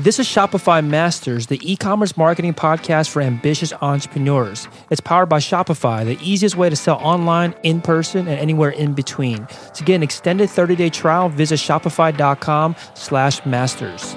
This is Shopify Masters, the e commerce marketing podcast for ambitious entrepreneurs. It's powered by Shopify, the easiest way to sell online, in person, and anywhere in between. To get an extended 30 day trial, visit shopify.com slash masters.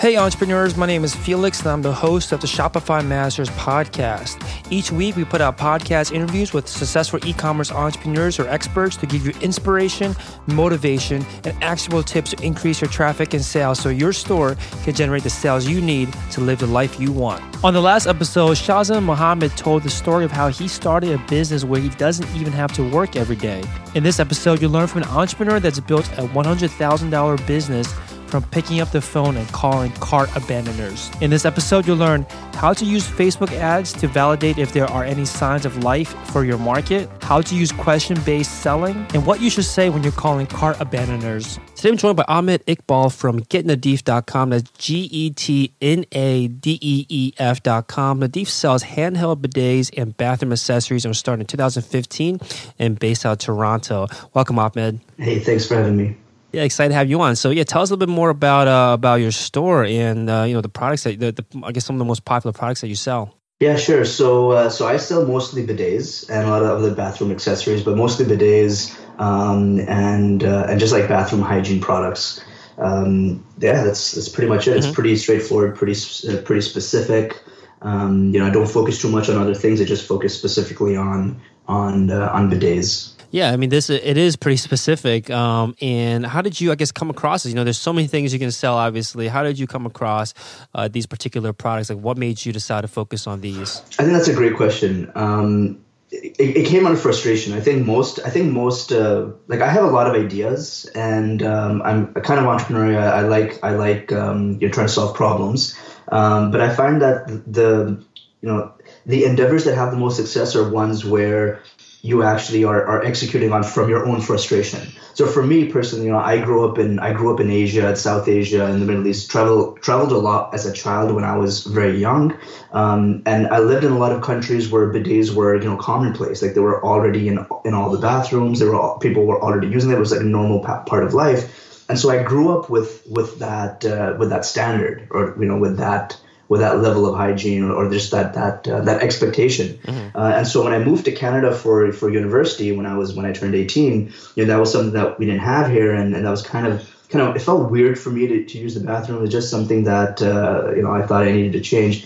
Hey, entrepreneurs, my name is Felix, and I'm the host of the Shopify Masters podcast. Each week, we put out podcast interviews with successful e commerce entrepreneurs or experts to give you inspiration, motivation, and actionable tips to increase your traffic and sales so your store can generate the sales you need to live the life you want. On the last episode, Shazam Mohammed told the story of how he started a business where he doesn't even have to work every day. In this episode, you'll learn from an entrepreneur that's built a $100,000 business from picking up the phone and calling cart abandoners. In this episode, you'll learn how to use Facebook ads to validate if there are any signs of life for your market, how to use question based selling, and what you should say when you're calling cart abandoners. Today, I'm joined by Ahmed Iqbal from GetNadeef.com. That's G E T N A D E E F.com. Nadeef sells handheld bidets and bathroom accessories and was started in 2015 and based out of Toronto. Welcome, Ahmed. Hey, thanks for having me. Yeah, excited to have you on. So yeah, tell us a little bit more about uh, about your store and uh, you know the products that the, the, I guess some of the most popular products that you sell. Yeah, sure. So uh, so I sell mostly bidets and a lot of other bathroom accessories, but mostly bidets um, and uh, and just like bathroom hygiene products. Um, yeah, that's that's pretty much it. Mm-hmm. It's pretty straightforward, pretty uh, pretty specific. Um, you know, I don't focus too much on other things. I just focus specifically on on uh, on bidets. Yeah, I mean, this it is pretty specific. Um, and how did you, I guess, come across this? You know, there's so many things you can sell. Obviously, how did you come across uh, these particular products? Like, what made you decide to focus on these? I think that's a great question. Um, it, it, came out of frustration. I think most. I think most. Uh, like, I have a lot of ideas, and um, I'm a kind of entrepreneur. I, I like. I like. Um, you're trying to solve problems, um, but I find that the you know the endeavors that have the most success are ones where you actually are, are executing on from your own frustration. So for me personally, you know, I grew up in I grew up in Asia, South Asia, in the Middle East. Travel traveled a lot as a child when I was very young, um, and I lived in a lot of countries where bidets were you know commonplace. Like they were already in in all the bathrooms. There were all, people were already using it. It was like a normal part of life. And so I grew up with with that uh, with that standard, or you know, with that with that level of hygiene or, or just that that uh, that expectation. Mm-hmm. Uh, and so when I moved to Canada for for university when I was when I turned 18, you know that was something that we didn't have here, and, and that was kind of kind of it felt weird for me to, to use the bathroom. It was just something that uh, you know I thought I needed to change.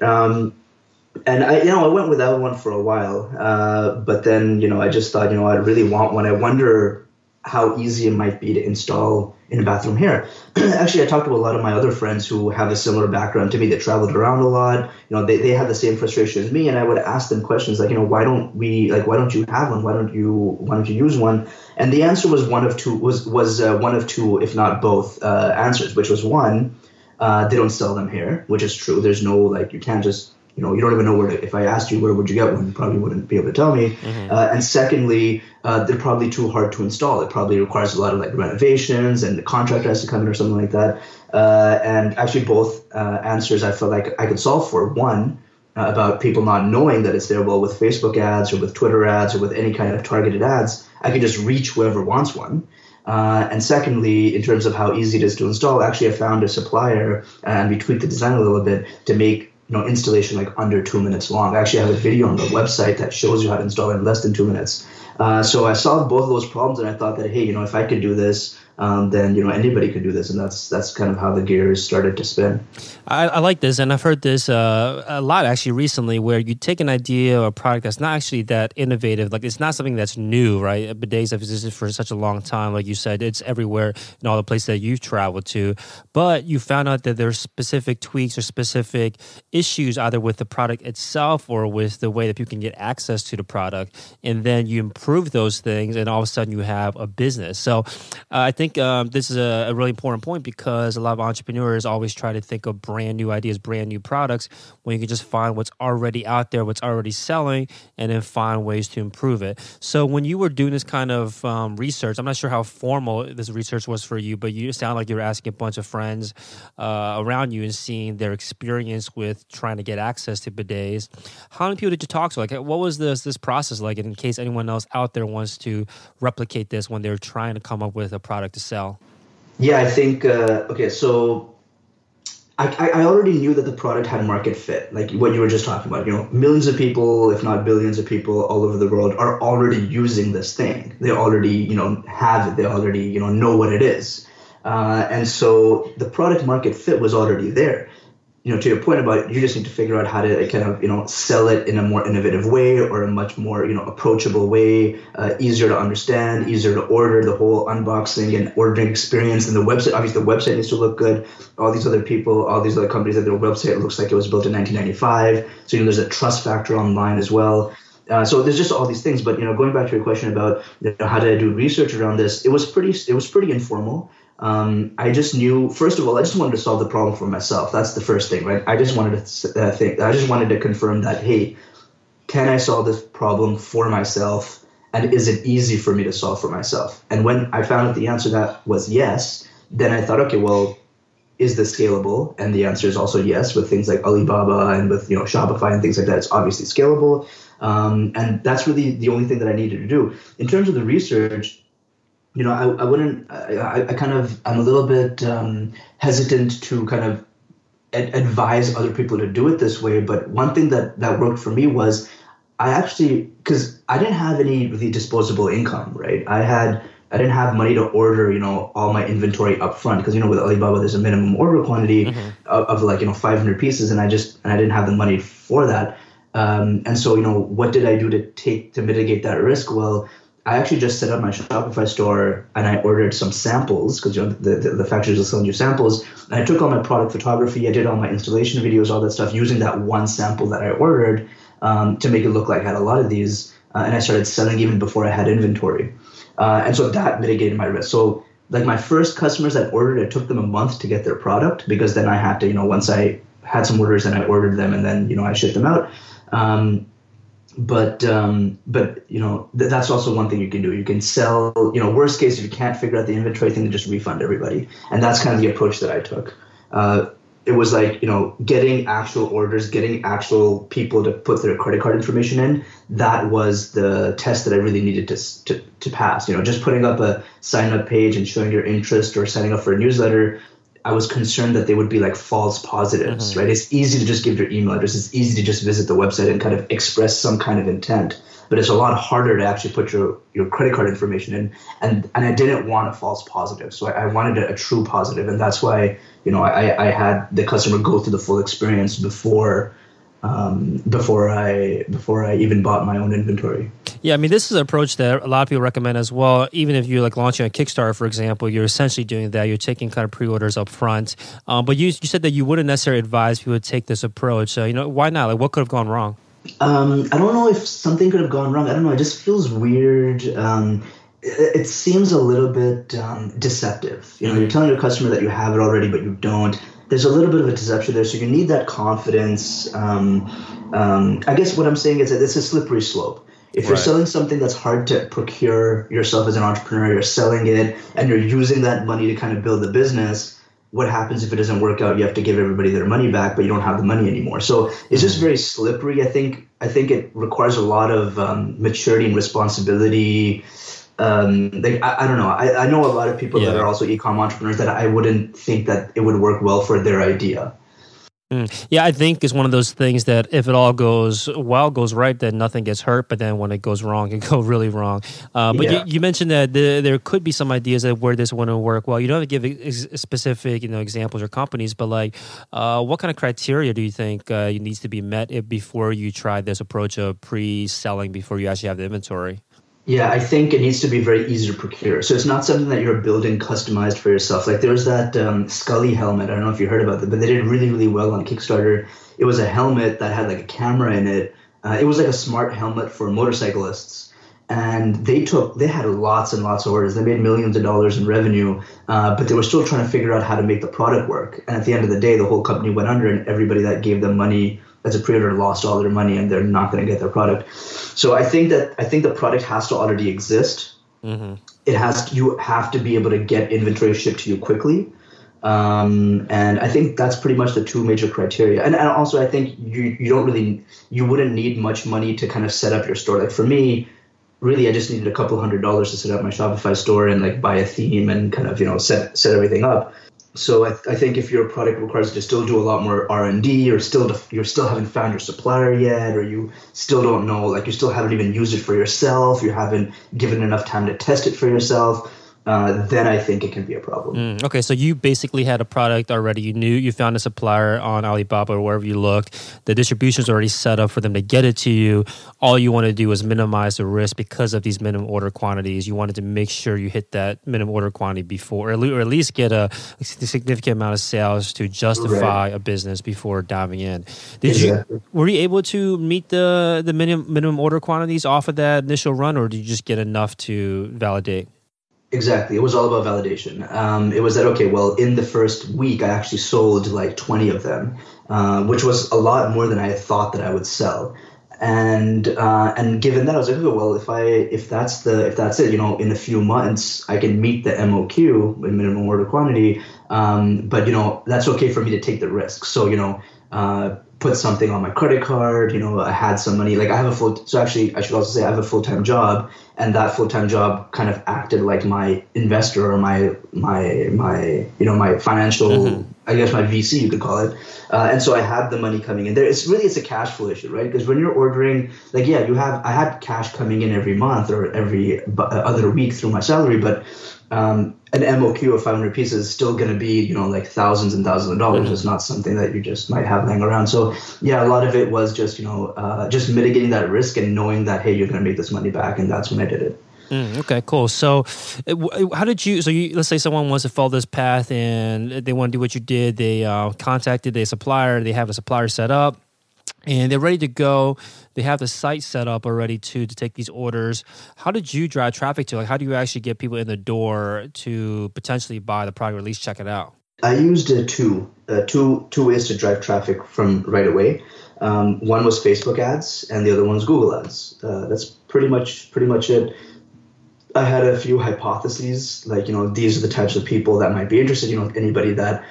Um, and I, you know, I went without one for a while, uh, but then, you know, I just thought, you know, I really want one. I wonder how easy it might be to install in a bathroom here. Actually, I talked to a lot of my other friends who have a similar background to me that traveled around a lot. You know, they, they had the same frustration as me, and I would ask them questions like, you know, why don't we like, why don't you have one? Why don't you why don't you use one? And the answer was one of two was was uh, one of two, if not both, uh, answers, which was one, uh, they don't sell them here, which is true. There's no like you can't just you know, you don't even know where to, if I asked you where would you get one, you probably wouldn't be able to tell me. Mm-hmm. Uh, and secondly, uh, they're probably too hard to install. It probably requires a lot of like renovations and the contractor has to come in or something like that. Uh, and actually both uh, answers I felt like I could solve for. One, uh, about people not knowing that it's there. Well, with Facebook ads or with Twitter ads or with any kind of targeted ads, I can just reach whoever wants one. Uh, and secondly, in terms of how easy it is to install, actually, I found a supplier and we tweaked the design a little bit to make you know installation like under two minutes long. I actually have a video on the website that shows you how to install it in less than two minutes. Uh, so I solved both of those problems, and I thought that hey, you know, if I could do this, um, then you know anybody could do this, and that's that's kind of how the gears started to spin. I, I like this, and I've heard this uh, a lot actually recently, where you take an idea or a product that's not actually that innovative, like it's not something that's new, right? Bidets have existed for such a long time, like you said, it's everywhere in all the places that you've traveled to, but you found out that there's specific tweaks or specific issues either with the product itself or with the way that people can get access to the product, and then you improve those things, and all of a sudden you have a business. So uh, I think think um, this is a, a, really important point because a lot of entrepreneurs always try to think of brand new ideas, brand new products, when you can just find what's already out there, what's already selling, and then find ways to improve it. So when you were doing this kind of um, research, I'm not sure how formal this research was for you, but you sound like you were asking a bunch of friends uh, around you and seeing their experience with trying to get access to bidets. How many people did you talk to? Like, what was this this process like? And in case anyone else out there wants to replicate this when they're trying to come up with a product to sell? Yeah, I think uh, okay. So I, I already knew that the product had market fit, like what you were just talking about. You know, millions of people, if not billions of people, all over the world are already using this thing. They already, you know, have it. They already, you know, know what it is. Uh, and so the product market fit was already there you know, to your point about you just need to figure out how to kind of, you know, sell it in a more innovative way or a much more, you know, approachable way, uh, easier to understand, easier to order, the whole unboxing and ordering experience. And the website, obviously, the website needs to look good. All these other people, all these other companies that their website looks like it was built in 1995. So, you know, there's a trust factor online as well. Uh, so there's just all these things, but you know, going back to your question about you know, how did I do research around this, it was pretty, it was pretty informal. Um, I just knew, first of all, I just wanted to solve the problem for myself. That's the first thing, right? I just wanted to uh, think, I just wanted to confirm that, hey, can I solve this problem for myself? And is it easy for me to solve for myself? And when I found out the answer that was yes, then I thought, okay, well, is this scalable? And the answer is also yes. With things like Alibaba and with you know Shopify and things like that, it's obviously scalable. Um, and that's really the only thing that I needed to do. In terms of the research, you know, I, I wouldn't, I, I kind of, I'm a little bit um, hesitant to kind of ad- advise other people to do it this way. But one thing that, that worked for me was I actually, because I didn't have any really disposable income, right? I had, I didn't have money to order, you know, all my inventory up front because you know with Alibaba there's a minimum order quantity mm-hmm. of, of, like you know 500 pieces, and I just and I didn't have the money for that. Um, and so you know what did I do to take to mitigate that risk? Well, I actually just set up my Shopify store and I ordered some samples because you know the, the, the factories will sell you samples. And I took all my product photography, I did all my installation videos, all that stuff using that one sample that I ordered um, to make it look like I had a lot of these. Uh, and I started selling even before I had inventory. Uh, and so that mitigated my risk. So like my first customers that ordered, it took them a month to get their product because then I had to, you know, once I had some orders and I ordered them and then, you know, I shipped them out. Um, but um, but you know th- that's also one thing you can do. You can sell. You know, worst case if you can't figure out the inventory thing, just refund everybody. And that's kind of the approach that I took. Uh, it was like you know getting actual orders, getting actual people to put their credit card information in. That was the test that I really needed to to, to pass. You know, just putting up a sign up page and showing your interest or signing up for a newsletter I was concerned that they would be like false positives, mm-hmm. right? It's easy to just give your email address. It's easy to just visit the website and kind of express some kind of intent, but it's a lot harder to actually put your, your credit card information in. And and I didn't want a false positive, so I, I wanted a, a, true positive, and that's why you know I, I had the customer go through the full experience before um, before I before I even bought my own inventory. Yeah, I mean, this is an approach that a lot of people recommend as well. Even if you're like launching a Kickstarter, for example, you're essentially doing that. You're taking kind of pre-orders up front. Um, but you, you said that you wouldn't necessarily advise people to take this approach. So, you know, why not? Like, what could have gone wrong? Um, I don't know if something could have gone wrong. I don't know. It just feels weird. Um, it, it, seems a little bit um, deceptive. You know, you're telling your customer that you have it already, but you don't there's a little bit of a deception there. So you need that confidence. Um, um, I guess what I'm saying is that it's a slippery slope. If you're selling something that's hard to procure yourself as an entrepreneur, you're selling it and you're using that money to kind of build the business. What happens if it doesn't work out? You have to give everybody their money back, but you don't have the money anymore. So it's just very slippery. I think I think it requires a lot of um, maturity and responsibility um, like I, I, don't know. I, I know a lot of people yeah. that are also e-com entrepreneurs that I wouldn't think that it would work well for their idea. Mm. Yeah, I think it's one of those things that if it all goes well, goes right, then nothing gets hurt. But then when it goes wrong, it go really wrong. Uh, but yeah. you, you, mentioned that the, there could be some ideas of where this wouldn't work well. You don't have to give ex- specific, you know, examples or companies, but like, uh, what kind of criteria do you think uh, needs to be met if, before you try this approach of pre-selling before you actually have the inventory? Yeah, I think it needs to be very easy to procure. So it's not something that you're building customized for yourself. Like there's that um, Skully helmet. I don't know if you heard about that, but they did really, really well on Kickstarter. It was a helmet that had like a camera in it. Uh, it was like a smart helmet for motorcyclists. and they took they had lots and lots of orders. They made millions of dollars in revenue, uh, but they were still trying to figure out how to make the product work. And at the end of the day, the whole company went under, and everybody that gave them money as a pre-order lost all their money, and they're not going to get their product. So I think that I think the product has to already exist. Mm-hmm. It has to, you have to be able to get inventory shipped to you quickly. Um, and I think that's pretty much the two major criteria. And, and also, I think you you don't really you wouldn't need much money to kind of set up your store. Like for me, really I just needed a couple hundred dollars to set up my Shopify store and like buy a theme and kind of you know set set everything up. So I, th- I think if your product requires you to still do a lot more R and D, or still def- you still haven't found your supplier yet, or you still don't know, like you still haven't even used it for yourself, you haven't given enough time to test it for yourself uh, then I think it can be a problem. Mm, okay, so you basically had a product already. You knew you found a supplier on Alibaba or wherever you looked. The distribution's already set up for them to get it to you. All you want to do is minimize the risk because of these minimum order quantities. You wanted to make sure you hit that minimum order quantity before, or at least get a significant amount of sales to justify right. a business before diving in. Did exactly. you were you able to meet the the minimum minimum order quantities off of that initial run, or did you just get enough to validate? Exactly. It was all about validation. Um, it was that, okay, well, in the first week, I actually sold like 20 of them, uh, which was a lot more than I thought that I would sell. And uh, and given that, I was like, okay, well, if I if that's the if that's it, you know, in a few months, I can meet the MOQ, minimum order quantity. Um, but you know, that's okay for me to take the risk. So you know, uh, put something on my credit card. You know, I had some money. Like I have a full. So actually, I should also say I have a full time job, and that full time job kind of acted like my investor or my my my you know my financial. Mm-hmm. I guess my VC you could call it, uh, and so I had the money coming in there. It's really it's a cash flow issue, right? Because when you're ordering, like yeah, you have I had cash coming in every month or every other week through my salary, but um, an MOQ of 500 pieces is still going to be, you know, like thousands and thousands of dollars. Mm-hmm. It's not something that you just might have laying around. So yeah, a lot of it was just, you know, uh, just mitigating that risk and knowing that, hey, you're going to make this money back. And that's when I did it. Mm, okay, cool. So, how did you? So, you let's say someone wants to follow this path and they want to do what you did. They uh, contacted a supplier. They have a supplier set up and they're ready to go. They have the site set up already to to take these orders. How did you drive traffic to? Like, how do you actually get people in the door to potentially buy the product or at least check it out? I used uh, two, uh, two, two ways to drive traffic from right away. Um, one was Facebook ads, and the other one was Google ads. Uh, that's pretty much pretty much it. I had a few hypotheses, like you know, these are the types of people that might be interested. You know, anybody that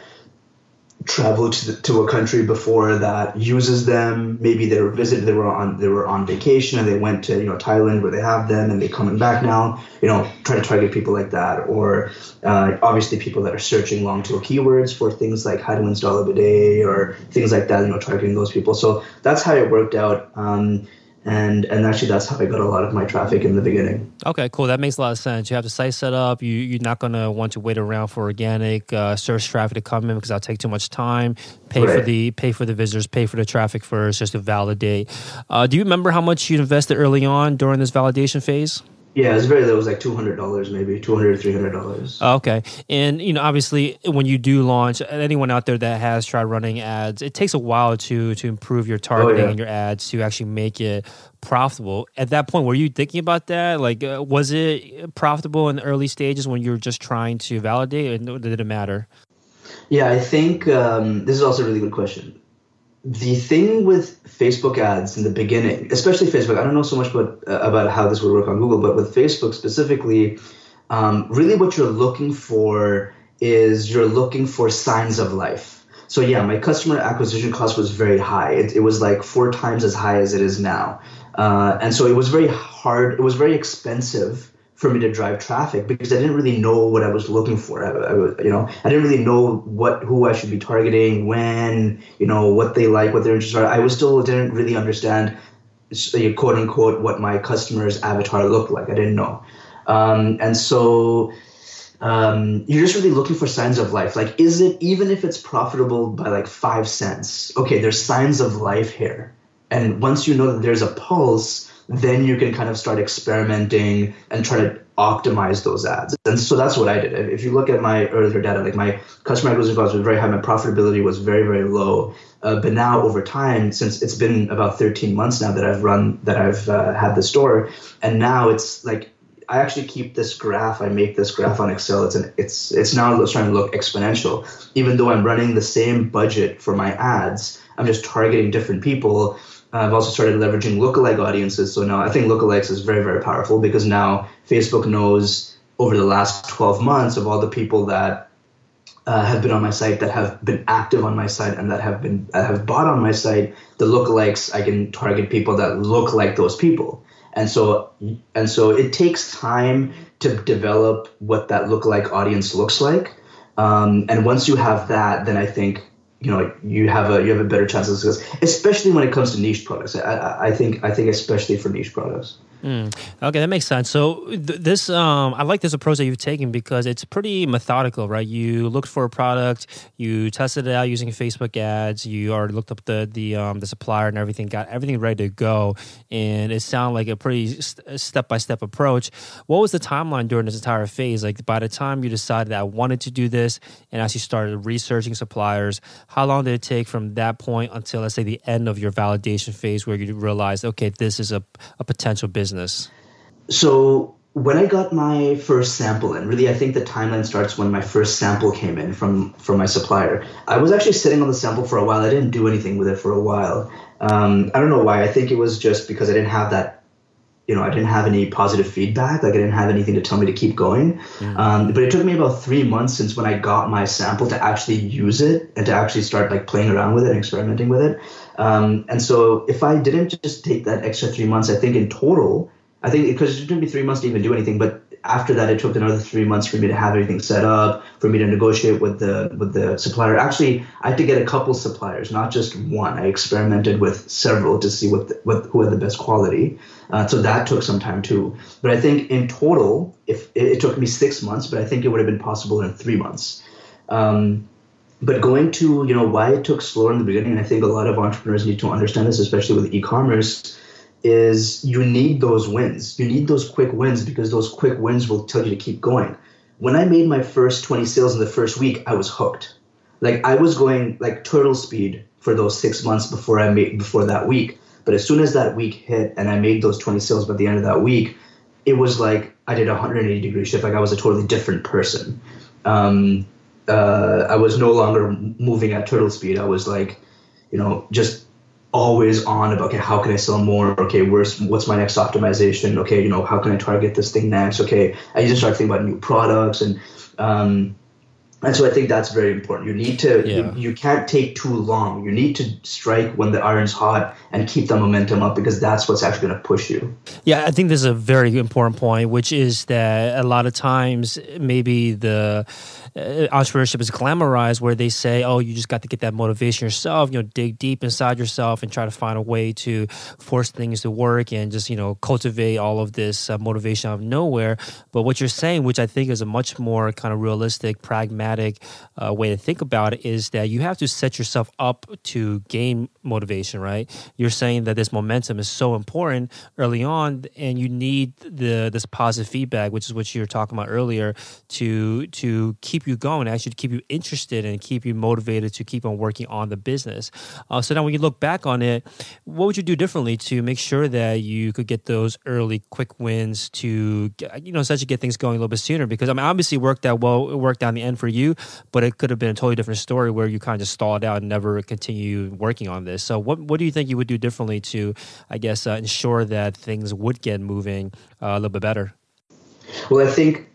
traveled to, the, to a country before that uses them. Maybe they were visited, they were on they were on vacation and they went to you know Thailand where they have them and they're coming back now. You know, try to target people like that, or uh, obviously people that are searching long tail keywords for things like how to install a bidet or things like that. You know, targeting those people. So that's how it worked out. Um, and and actually that's how I got a lot of my traffic in the beginning. Okay, cool. That makes a lot of sense. You have the site set up. You you're not gonna want to wait around for organic uh, search traffic to come in because that'll take too much time. Pay right. for the pay for the visitors, pay for the traffic first, just to validate. Uh, do you remember how much you invested early on during this validation phase? Yeah, it was very low. It was like two hundred dollars, maybe two hundred or three hundred dollars. Okay, and you know, obviously, when you do launch, anyone out there that has tried running ads, it takes a while to to improve your targeting oh, yeah. and your ads to actually make it profitable. At that point, were you thinking about that? Like, uh, was it profitable in the early stages when you were just trying to validate, or did it matter? Yeah, I think um, this is also a really good question the thing with Facebook ads in the beginning, especially Facebook, I don't know so much about uh, about how this would work on Google, but with Facebook specifically, um, really what you're looking for is you're looking for signs of life. So yeah, my customer acquisition cost was very high. It, it was like four times as high as it is now, uh, and so it was very hard. It was very expensive for me to drive traffic because I didn't really know what I was looking for. I, I, you know, I didn't really know what who I should be targeting, when, you know, what they like, what their interests are. I was still didn't really understand, quote unquote, what my customer's avatar looked like. I didn't know, um, and so. Um, you're just really looking for signs of life. Like, is it even if it's profitable by like five cents? Okay, there's signs of life here, and once you know that there's a pulse, then you can kind of start experimenting and try to optimize those ads. And so that's what I did. If you look at my earlier data, like my customer acquisition cost was very high, my profitability was very, very low. Uh, but now over time, since it's been about 13 months now that I've run, that I've uh, had the store, and now it's like I actually keep this graph. I make this graph on Excel. It's an, it's it's now starting to look exponential. Even though I'm running the same budget for my ads, I'm just targeting different people. I've also started leveraging lookalike audiences. So now I think lookalikes is very very powerful because now Facebook knows over the last 12 months of all the people that uh, have been on my site that have been active on my site and that have been uh, have bought on my site the lookalikes i can target people that look like those people and so and so it takes time to develop what that lookalike audience looks like. Um, and once you have that, then I think you know you have a you have a better chance of success, especially when it comes to niche products. I, I think I think especially for niche products. Mm. Okay, that makes sense. So th- this, um, I like this approach that you've taken because it's pretty methodical, right? You looked for a product, you tested it out using Facebook ads, you already looked up the the um, the supplier and everything, got everything ready to go, and it sounded like a pretty step by step approach. What was the timeline during this entire phase? Like by the time you decided that I wanted to do this, and as you started researching suppliers, how long did it take from that point until let's say the end of your validation phase, where you realized, okay, this is a, a potential business business? So when I got my first sample in, really, I think the timeline starts when my first sample came in from from my supplier. I was actually sitting on the sample for a while. I didn't do anything with it for a while. Um, I don't know why. I think it was just because I didn't have that. You know, I didn't have any positive feedback. Like I didn't have anything to tell me to keep going. Mm. Um, but it took me about three months since when I got my sample to actually use it and to actually start like playing around with it and experimenting with it. Um, and so if I didn't just take that extra three months, I think in total, I think because it took me three months to even do anything, but after that, it took another three months for me to have everything set up, for me to negotiate with the with the supplier. Actually, I had to get a couple suppliers, not just one. I experimented with several to see what, the, what who had the best quality. Uh, so that took some time too. But I think in total, if it, it, took me six months, but I think it would have been possible in three months. Um, but going to you know why it took slower in the beginning, I think a lot of entrepreneurs need to understand this, especially with e-commerce, is you need those wins. You need those quick wins because those quick wins will tell you to keep going. When I made my first 20 sales in the first week, I was hooked. Like I was going like turtle speed for those six months before I made before that week. But as soon as that week hit and I made those 20 sales by the end of that week, it was like I did a 180 degree shift. Like I was a totally different person. Um, uh, I was no longer moving at turtle speed. I was like, you know, just always on about okay, how can I sell more? Okay, where's what's my next optimization? Okay, you know, how can I target this thing next? Okay, I just start thinking about new products and um, and so I think that's very important. You need to yeah. you, you, can't take too long. You need to strike when the iron's hot and keep the momentum up because that's what's actually going to push you. Yeah, I think this is a very important point, which is that a lot of times maybe the entrepreneurship is glamorized where they say, "Oh, you just got to get that motivation yourself. You know, dig deep inside yourself and try to find a way to force things to work and just you know cultivate all of this uh, motivation out of nowhere." But what you're saying, which I think is a much more kind of realistic, pragmatic uh, way to think about it, is that you have to set yourself up to gain motivation. Right? You're saying that this momentum is so important early on, and you need the this positive feedback, which is what you were talking about earlier, to to keep keep you going, actually to keep you interested and keep you motivated to keep on working on the business. Uh, so now, when you look back on it, what would you do differently to make sure that you could get those early quick wins to, you know, essentially get things going a little bit sooner? Because I mean, obviously, worked out well, it worked out the end for you, but it could have been a totally different story where you kind of just stalled out and never continue working on this. So, what what do you think you would do differently to, I guess, uh, ensure that things would get moving uh, a little bit better? Well, I think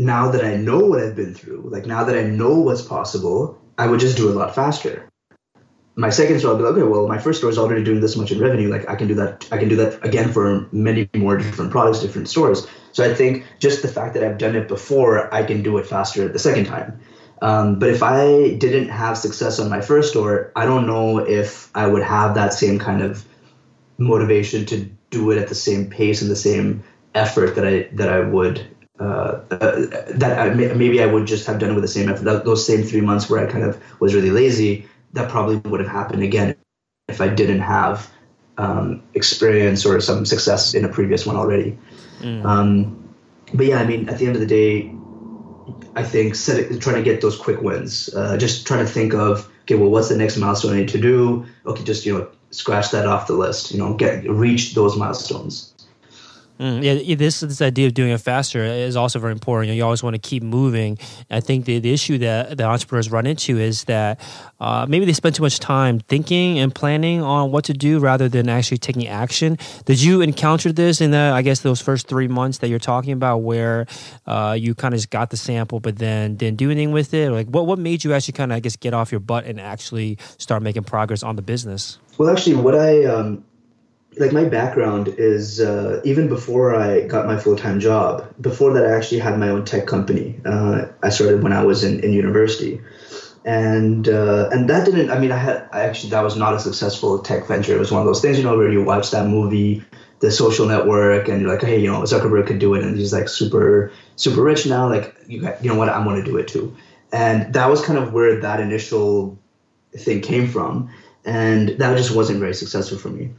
now that I know what I've been through, like now that I know what's possible, I would just do it a lot faster. My second store, I'll be like, okay, well, my first store is already doing this much in revenue. Like I can do that. I can do that again for many more different products, different stores. So I think just the fact that I've done it before, I can do it faster the second time. Um, but if I didn't have success on my first store, I don't know if I would have that same kind of motivation to do it at the same pace and the same effort that I that I would uh, that I, maybe I would just have done it with the same effort. Those same three months where I kind of was really lazy, that probably would have happened again if I didn't have um, experience or some success in a previous one already. Mm. Um, but yeah, I mean, at the end of the day, I think set, trying to get those quick wins, uh, just trying to think of, okay, well, what's the next milestone I need to do? Okay, just you know, scratch that off the list. You know, get reach those milestones. Mm, yeah, this this idea of doing it faster is also very important. You, always want to keep moving. I think the, the issue that the entrepreneurs run into is that uh, maybe they spend too much time thinking and planning on what to do rather than actually taking action. Did you encounter this in the I guess those first three months that you're talking about, where uh, you kind of just got the sample but then didn't do anything with it? Like, what what made you actually kind of I guess get off your butt and actually start making progress on the business? Well, actually, what I um like my background is uh, even before I got my full time job. Before that, I actually had my own tech company. Uh, I started when I was in, in university, and uh, and that didn't. I mean, I had I actually that was not a successful tech venture. It was one of those things, you know, where you watch that movie, The Social Network, and you're like, hey, you know, Zuckerberg could do it, and he's like super super rich now. Like, you you know what? I'm going to do it too. And that was kind of where that initial thing came from, and that just wasn't very successful for me.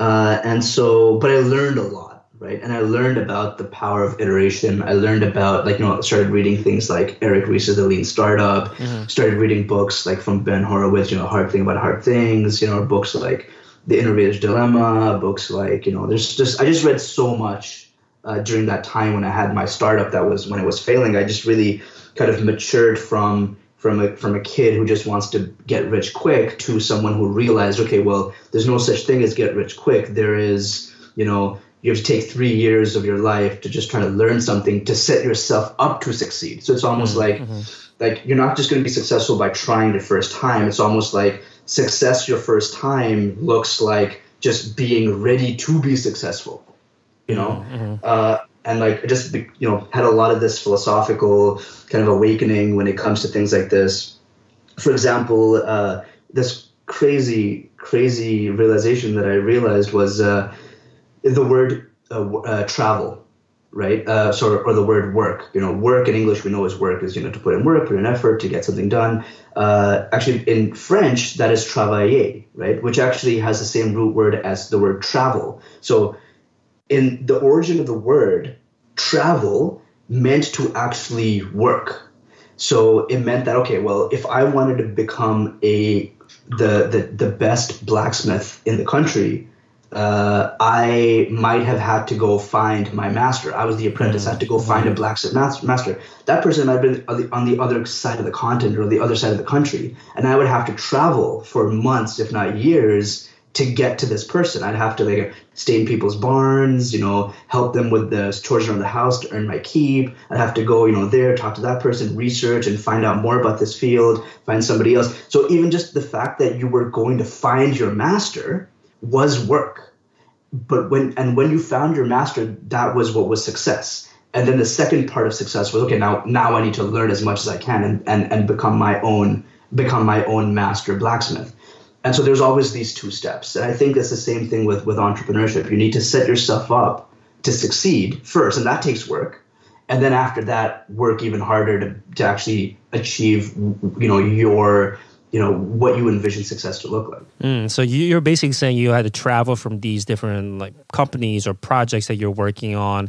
Uh, and so, but I learned a lot, right? And I learned about the power of iteration. I learned about, like, you know, started reading things like Eric Ries's The Lean Startup, mm-hmm. started reading books like from Ben Horowitz, you know, Hard Thing About Hard Things, you know, books like The Innovator's Dilemma, books like, you know, there's just, I just read so much uh, during that time when I had my startup that was when it was failing. I just really kind of matured from from a from a kid who just wants to get rich quick to someone who realized, okay, well, there's no such thing as get rich quick. There is, you know, you have to take three years of your life to just try to learn something to set yourself up to succeed. So it's almost mm-hmm. like like you're not just going to be successful by trying the first time. It's almost like success your first time looks like just being ready to be successful. You know, mm-hmm. uh, and like I just you know had a lot of this philosophical kind of awakening when it comes to things like this. For example, uh, this crazy crazy realization that I realized was uh, the word uh, uh travel, right? Uh, so or the word work. You know, work in English we know is work is you know to put in work, put in effort to get something done. Uh, actually, in French that is travailler, right? Which actually has the same root word as the word travel. So in the origin of the word, travel meant to actually work. So it meant that okay, well, if I wanted to become a the the, the best blacksmith in the country, uh, I might have had to go find my master. I was the apprentice. I had to go find a blacksmith master. That person might have been on the, on the other side of the continent or the other side of the country, and I would have to travel for months, if not years, to get to this person. I'd have to like stay in people's barns, you know, help them with the chores around the house to earn my keep. I'd have to go, you know, there, talk to that person, research and find out more about this field, find somebody else. So even just the fact that you were going to find your master was work. But when and when you found your master, that was what was success. And then the second part of success was okay, now now I need to learn as much as I can and, and, and become my own become my own master blacksmith and so there's always these two steps. And i think it's the same thing with with entrepreneurship. You need to set yourself up to succeed first and that takes work. And then after that work even harder to, to actually achieve you know your you know what you envision success to look like. Mm, so you're basically saying you had to travel from these different like companies or projects that you're working on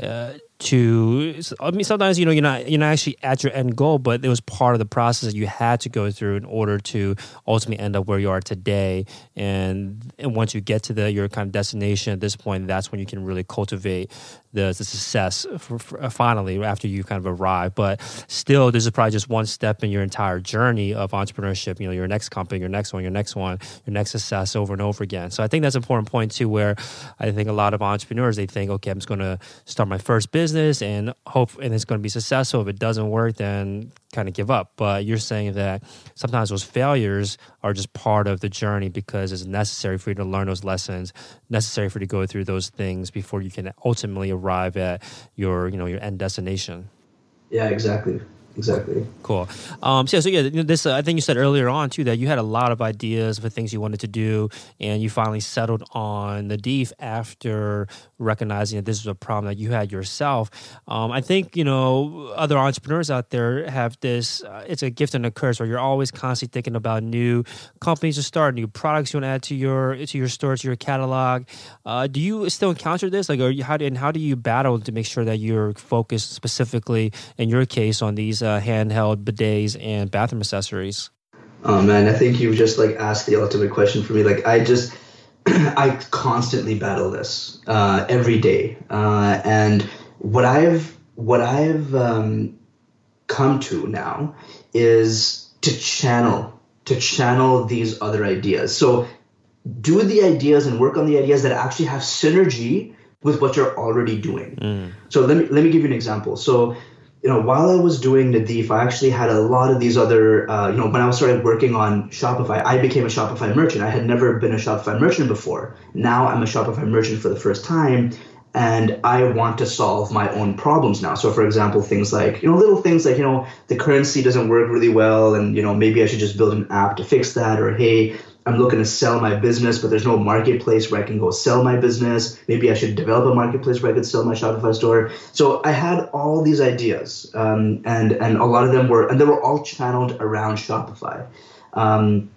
uh, to I mean sometimes you know you're not you're not actually at your end goal, but it was part of the process that you had to go through in order to ultimately end up where you are today. And and once you get to the your kind of destination at this point, that's when you can really cultivate the, the success for, for, uh, finally after you kind of arrive. But still, this is probably just one step in your entire journey of entrepreneurship. You know, your next company, your next one, your next one, your next success over and over again. So I think that's an important point too, where I think a lot of entrepreneurs they think, okay, I'm just going to start my first business and hope and it's going to be successful. If it doesn't work, then kind of give up. But you're saying that sometimes those failures are just part of the journey because it's necessary for you to learn those lessons, necessary for you to go through those things before you can ultimately arrive at your, you know, your end destination. Yeah, exactly. Exactly. Cool. Um, so, yeah, so yeah, this uh, I think you said earlier on too that you had a lot of ideas for things you wanted to do, and you finally settled on Nadeef after recognizing that this was a problem that you had yourself. Um, I think you know other entrepreneurs out there have this. Uh, it's a gift and a curse, where you're always constantly thinking about new companies to start, new products you want to add to your to your store, to your catalog. Uh, do you still encounter this? Like, are you, how and how do you battle to make sure that you're focused specifically in your case on these uh, handheld bidets and bathroom accessories? Oh man, I think you just like asked the ultimate question for me. Like, I just I constantly battle this uh, every day, uh, and what I've what I've um, come to now is to channel to channel these other ideas. So do the ideas and work on the ideas that actually have synergy with what you're already doing. Mm. So let me let me give you an example. So you know, while I was doing Nadeef, I actually had a lot of these other, uh, you know, when I started working on Shopify, I became a Shopify merchant. I had never been a Shopify merchant before. Now I'm a Shopify merchant for the first time, and I want to solve my own problems now. So, for example, things like, you know, little things like, you know, the currency doesn't work really well, and, you know, maybe I should just build an app to fix that, or hey, I'm looking to sell my business, but there's no marketplace where I can go sell my business. Maybe I should develop a marketplace where I could sell my Shopify store. So I had all these ideas, um, and and a lot of them were, and they were all channeled around Shopify. Um,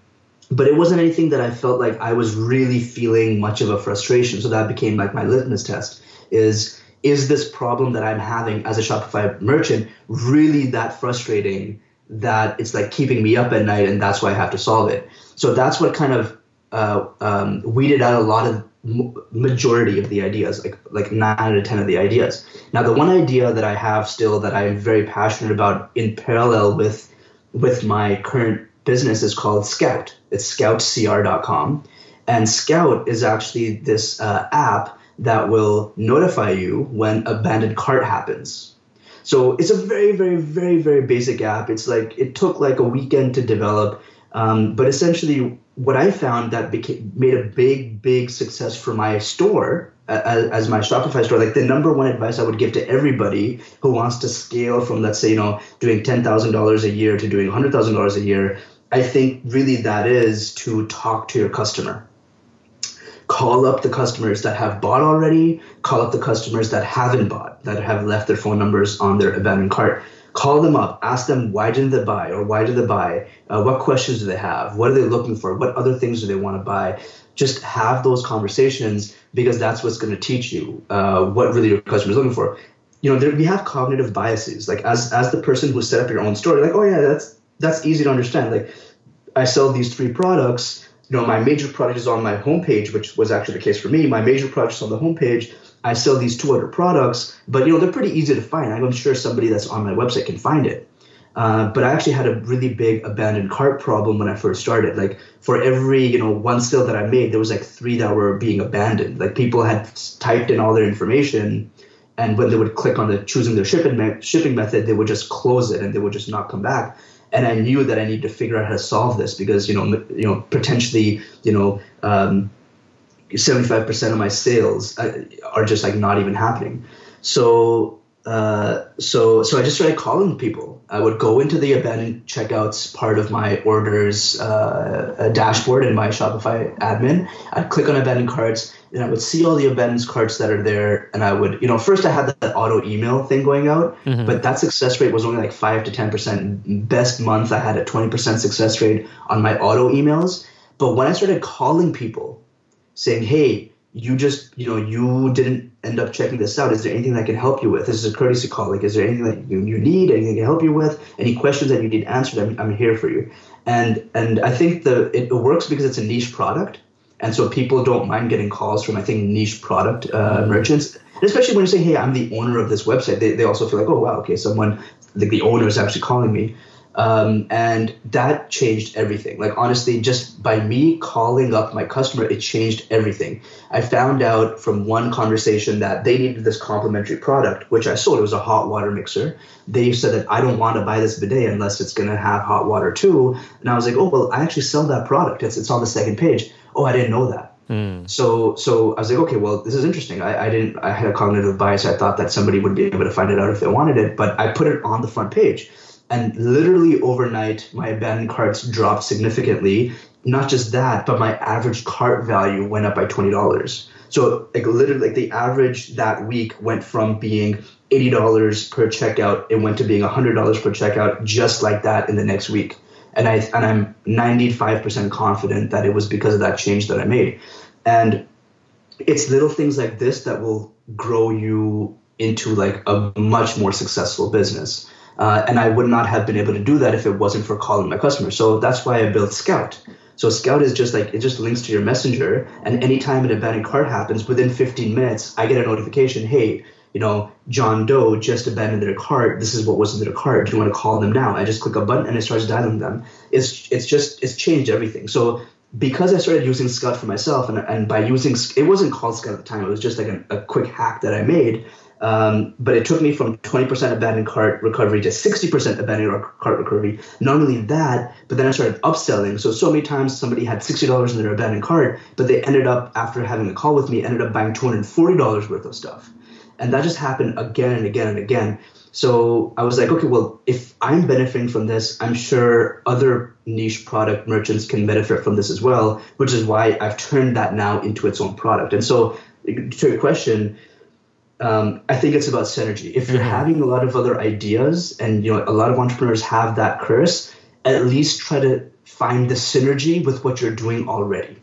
but it wasn't anything that I felt like I was really feeling much of a frustration. So that became like my litmus test: is is this problem that I'm having as a Shopify merchant really that frustrating that it's like keeping me up at night, and that's why I have to solve it. So that's what kind of uh, um, weeded out a lot of majority of the ideas, like like nine out of ten of the ideas. Now, the one idea that I have still that I'm very passionate about in parallel with with my current business is called Scout. It's scoutcr.com, and Scout is actually this uh, app that will notify you when abandoned cart happens. So it's a very, very, very, very basic app. It's like it took like a weekend to develop um, but essentially, what I found that became, made a big, big success for my store as, as, my Shopify store, like the number one advice I would give to everybody who wants to scale from, let's say, you know, doing ten thousand dollars a year to doing hundred thousand dollars a year, I think really that is to talk to your customer. Call up the customers that have bought already. Call up the customers that haven't bought, that have left their phone numbers on their abandoned cart call them up, ask them why didn't they buy or why did they buy? Uh, what questions do they have? What are they looking for? What other things do they want to buy? Just have those conversations because that's what's going to teach you uh, what really your customer is looking for. You know, there, we have cognitive biases. Like as as the person who set up your own store, like, oh yeah, that's that's easy to understand. Like I sell these three products. You know, my major product is on my homepage, which was actually the case for me. My major product is on the homepage I sell these two other products, but you know they're pretty easy to find. I'm sure somebody that's on my website can find it. Uh, but I actually had a really big abandoned cart problem when I first started. Like for every you know one sale that I made, there was like three that were being abandoned. Like people had typed in all their information, and when they would click on the choosing their shipping me- shipping method, they would just close it and they would just not come back. And I knew that I needed to figure out how to solve this because you know you know potentially you know um, 75% of my sales uh, are just like not even happening. So, uh, so, so I just started calling people. I would go into the abandoned checkouts part of my orders uh, dashboard in my Shopify admin. I'd click on abandoned carts, and I would see all the abandoned carts that are there. And I would, you know, first I had that auto email thing going out, mm-hmm. but that success rate was only like five to ten percent. Best month I had a twenty percent success rate on my auto emails. But when I started calling people saying, hey, you just, you know, you didn't end up checking this out. Is there anything I can help you with? This is a courtesy call. Like, is there anything that you, you need? Anything I can help you with? Any questions that you need answered? I'm, I'm here for you. And and I think the it, works because it's a niche product. And so people don't mind getting calls from, I think, niche product uh, merchants. And especially when you say, hey, I'm the owner of this website, they, they also feel like, oh, wow, okay, someone, like the owner is actually calling me. Um, and that changed everything. Like honestly, just by me calling up my customer, it changed everything. I found out from one conversation that they needed this complimentary product, which I sold. It was a hot water mixer. They said that I don't want to buy this bidet unless it's going to have hot water too. And I was like, oh well, I actually sell that product. It's it's on the second page. Oh, I didn't know that. Mm. So so I was like, okay, well, this is interesting. I, I didn't I had a cognitive bias. I thought that somebody would be able to find it out if they wanted it, but I put it on the front page And literally overnight, my abandoned carts dropped significantly. Not just that, but my average cart value went up by twenty dollars. So like literally, like the average that week went from being eighty dollars per checkout, it went to being hundred dollars per checkout, just like that in the next week. And I and I'm ninety five percent confident that it was because of that change that I made. And it's little things like this that will grow you into like a much more successful business. Uh, and I would not have been able to do that if it wasn't for calling my customers. So that's why I built Scout. So Scout is just like it just links to your messenger, and anytime an abandoned cart happens, within 15 minutes, I get a notification. Hey, you know, John Doe just abandoned their cart. This is what was in their cart. Do you want to call them now? I just click a button and it starts dialing them. It's it's just it's changed everything. So because I started using Scout for myself, and, and by using it wasn't called Scout at the time. It was just like a quick hack that I made. Um, but it took me from 20% abandoned cart recovery to 60% abandoned cart recovery. Not only that, but then I started upselling. So so many times somebody had $60 in their abandoned cart, but they ended up after having a call with me, ended up buying $240 worth of stuff, and that just happened again and again and again. So I was like, okay, well, if I'm benefiting from this, I'm sure other niche product merchants can benefit from this as well, which is why I've turned that now into its own product. And so, to your question, um, I think it's about synergy. If you're mm-hmm. having a lot of other ideas, and you know, a lot of entrepreneurs have that curse, at least try to find the synergy with what you're doing already.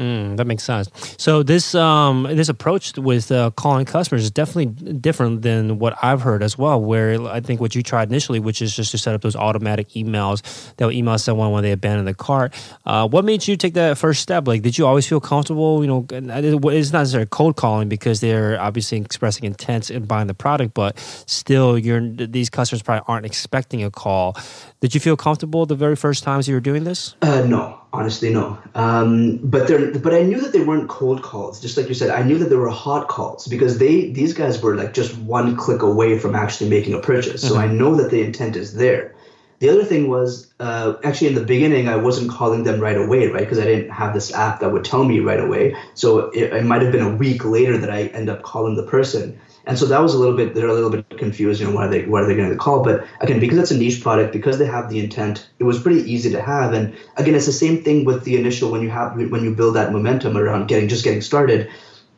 Mm, that makes sense. So this um, this approach with uh, calling customers is definitely different than what I've heard as well. Where I think what you tried initially, which is just to set up those automatic emails that will email someone when they abandon the cart. Uh, what made you take that first step? Like, did you always feel comfortable? You know, it's not necessarily cold calling because they're obviously expressing intent in buying the product, but still, you're these customers probably aren't expecting a call. Did you feel comfortable the very first times you were doing this? Uh, no, honestly, no. Um, but there, but I knew that they weren't cold calls. Just like you said, I knew that they were hot calls because they these guys were like just one click away from actually making a purchase. So mm-hmm. I know that the intent is there. The other thing was uh, actually in the beginning I wasn't calling them right away, right? Because I didn't have this app that would tell me right away. So it, it might have been a week later that I end up calling the person. And so that was a little bit, they're a little bit confused, you know, why are they, why are they getting the call? But again, because it's a niche product, because they have the intent, it was pretty easy to have. And again, it's the same thing with the initial, when you have, when you build that momentum around getting, just getting started,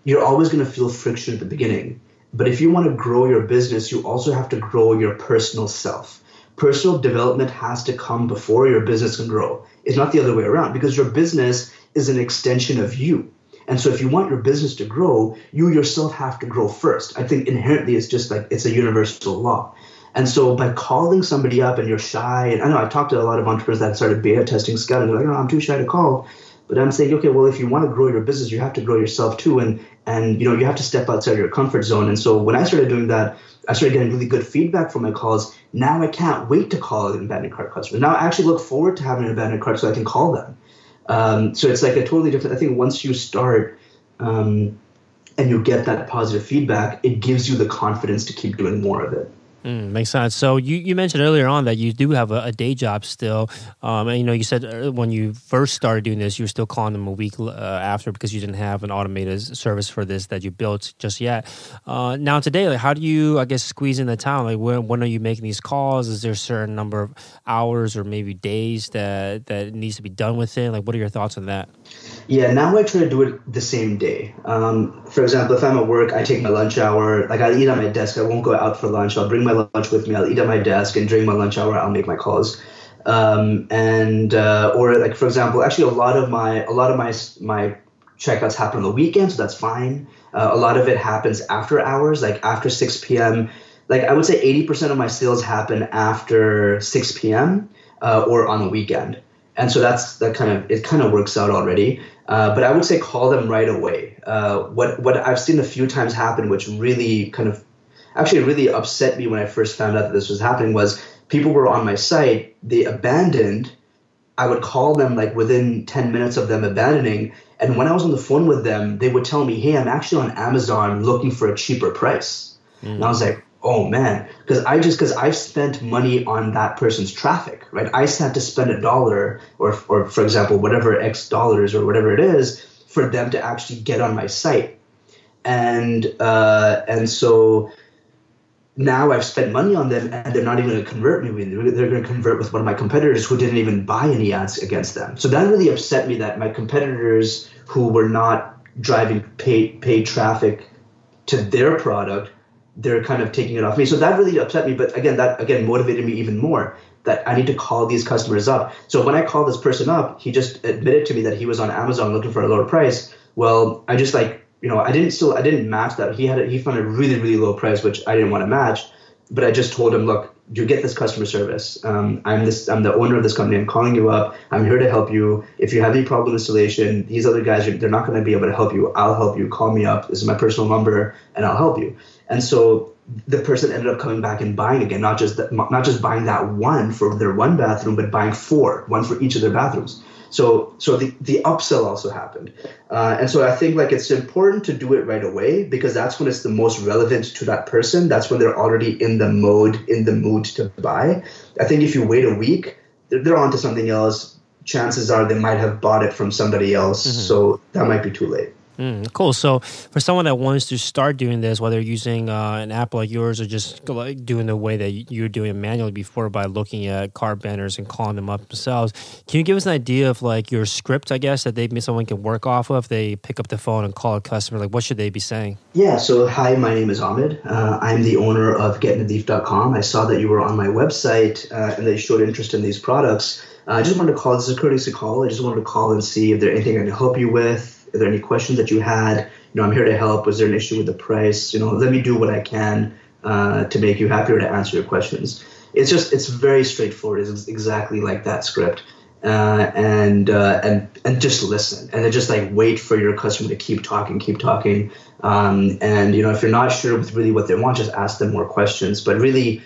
you're always going to feel friction at the beginning. But if you want to grow your business, you also have to grow your personal self. Personal development has to come before your business can grow. It's not the other way around because your business is an extension of you and so if you want your business to grow, you yourself have to grow first. I think inherently it's just like it's a universal law. And so by calling somebody up and you're shy, and I know I've talked to a lot of entrepreneurs that started beta testing Scout and they're like, oh, I'm too shy to call. But I'm saying, okay, well, if you want to grow your business, you have to grow yourself too, and and you know you have to step outside your comfort zone. And so when I started doing that, I started getting really good feedback from my calls. Now I can't wait to call an abandoned cart customer. Now I actually look forward to having an abandoned cart so I can call them. Um, so it's like a totally different. I think once you start um, and you get that positive feedback, it gives you the confidence to keep doing more of it. Mm, makes sense. So you, you mentioned earlier on that you do have a, a day job still, um, and you know you said uh, when you first started doing this, you were still calling them a week uh, after because you didn't have an automated service for this that you built just yet. Uh, now today, like how do you I guess squeeze in the time? Like when when are you making these calls? Is there a certain number of hours or maybe days that that needs to be done within? Like what are your thoughts on that? Yeah, now I try to do it the same day. Um, for example, if I'm at work, I take my lunch hour. Like I eat at my desk. I won't go out for lunch. I'll bring my lunch with me. I'll eat at my desk, and during my lunch hour, I'll make my calls. Um, and uh, or like for example, actually, a lot of my a lot of my my checkouts happen on the weekend, so that's fine. Uh, a lot of it happens after hours, like after 6 p.m. Like I would say 80% of my sales happen after 6 p.m. Uh, or on the weekend and so that's that kind of it kind of works out already. Uh, but I would say call them right away. Uh, what what I've seen a few times happen, which really kind of actually really upset me when I first found out that this was happening, was people were on my site, they abandoned. I would call them like within 10 minutes of them abandoning. And when I was on the phone with them, they would tell me, Hey, I'm actually on Amazon looking for a cheaper price. Mm. And I was like, oh man because i just because i've spent money on that person's traffic right i had to spend a dollar or or for example whatever x dollars or whatever it is for them to actually get on my site and uh, and so now I've spent money on them and they're not even going to convert me. They're going to convert with one of my competitors who didn't even buy any ads against them. So that really upset me that my competitors who were not driving paid paid traffic to their product, they're kind of taking it off me. So that really upset me. But again, that again motivated me even more that I need to call these customers up. So when I called this person up, he just admitted to me that he was on Amazon looking for a lower price. Well, I just like you know, I didn't still I didn't match that. He had a, he found a really really low price, which I didn't want to match. But I just told him, look, you get this customer service. Um, I'm this I'm the owner of this company. I'm calling you up. I'm here to help you. If you have any problem installation, these other guys they're not going to be able to help you. I'll help you. Call me up. This is my personal number, and I'll help you. And so the person ended up coming back and buying again, not just that, not just buying that one for their one bathroom, but buying four, one for each of their bathrooms. So so the, the upsell also happened, uh, and so I think like it's important to do it right away because that's when it's the most relevant to that person. That's when they're already in the mode in the mood to buy. I think if you wait a week, they're, they're on to something else. Chances are they might have bought it from somebody else, mm-hmm. so that might be too late. Mm, cool. So, for someone that wants to start doing this, whether using uh, an app like yours or just like doing the way that you were doing it manually before by looking at car banners and calling them up themselves, can you give us an idea of like your script? I guess that they someone can work off of. They pick up the phone and call a customer. Like, what should they be saying? Yeah. So, hi, my name is Ahmed. Uh, I'm the owner of GetNadeef.com. I saw that you were on my website uh, and they showed interest in these products. Uh, I just wanted to call. This is a courtesy call. I just wanted to call and see if there's anything I can help you with are there any questions that you had? You know, I'm here to help. Was there an issue with the price? You know, let me do what I can uh, to make you happier to answer your questions. It's just it's very straightforward. It's exactly like that script. Uh, and uh, and and just listen and then just like wait for your customer to keep talking, keep talking. Um, and you know if you're not sure with really what they want, just ask them more questions. But really,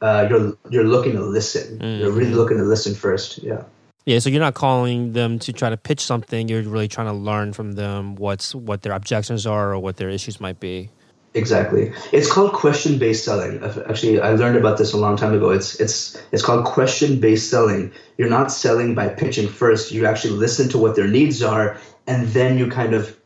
uh, you're you're looking to listen. Mm-hmm. You're really looking to listen first. Yeah. Yeah, so you're not calling them to try to pitch something. You're really trying to learn from them what's what their objections are or what their issues might be. Exactly. It's called question-based selling. Actually, I learned about this a long time ago. It's it's it's called question-based selling. You're not selling by pitching first. You actually listen to what their needs are, and then you kind of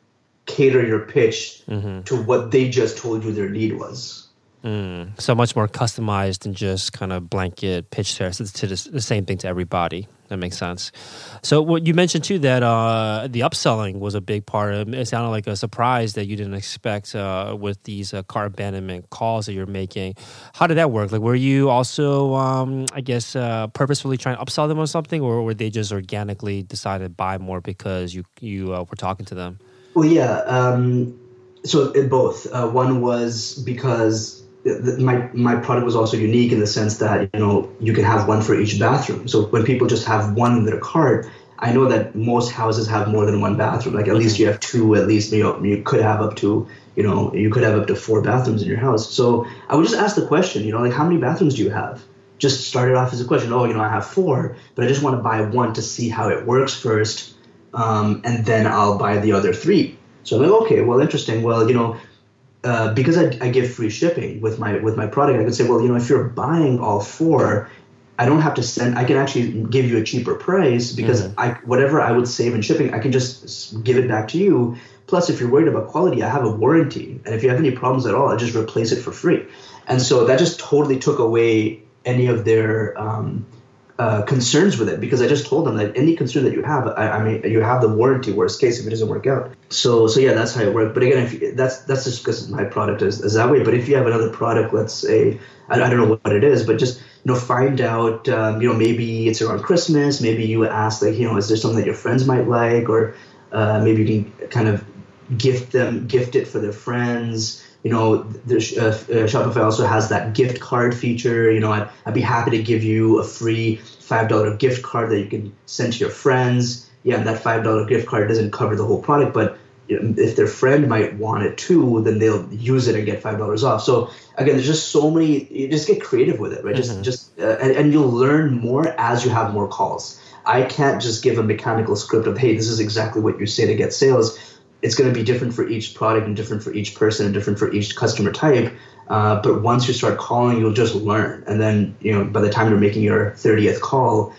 cater your pitch mm-hmm. to what they just told you their need was. Mm, so much more customized than just kind of blanket pitch to, to the same thing to everybody. That makes sense. So what you mentioned too that uh, the upselling was a big part. Of, it sounded like a surprise that you didn't expect uh, with these uh, car abandonment calls that you're making. How did that work? Like, were you also, um, I guess, uh, purposefully trying to upsell them on something, or were they just organically decided to buy more because you you uh, were talking to them? Well, yeah. Um, so both. Uh, one was because my my product was also unique in the sense that you know you can have one for each bathroom. So when people just have one in their cart, I know that most houses have more than one bathroom. Like at least you have two. At least you know you could have up to you know you could have up to four bathrooms in your house. So I would just ask the question, you know, like how many bathrooms do you have? Just start it off as a question. Oh, you know, I have four, but I just want to buy one to see how it works first, um, and then I'll buy the other three. So I'm like, okay, well, interesting. Well, you know, uh, because I, I give free shipping with my with my product, I could say, well, you know, if you're buying all four, I don't have to send. I can actually give you a cheaper price because mm-hmm. I whatever I would save in shipping, I can just give it back to you. Plus, if you're worried about quality, I have a warranty, and if you have any problems at all, I just replace it for free. And so that just totally took away any of their um, uh, concerns with it because I just told them that any concern that you have, I, I, mean, you have the warranty. Worst case, if it doesn't work out. So, so yeah, that's how it worked. But again, if you, that's that's just because my product is, is that way. But if you have another product, let's say, I, I don't know what it is, but just you know, find out. Um, you know, maybe it's around Christmas. Maybe you ask like, you know, is there something that your friends might like, or uh, maybe you can kind of gift them, gift it for their friends you know, the, uh, uh, Shopify also has that gift card feature. You know, I'd, I'd be happy to give you a free $5 gift card that you can send to your friends. Yeah, and that $5 gift card doesn't cover the whole product, but if their friend might want it too, then they'll use it and get five dollars off. So again, there's just so many. You just get creative with it, right? Mm-hmm. Just just uh, and, and you'll learn more as you have more calls. I can't just give a mechanical script of hey, this is exactly what you say to get sales it's going to be different for each product and different for each person and different for each customer type. Uh, but once you start calling, you'll just learn, and then you know by the time you're making your 30th call,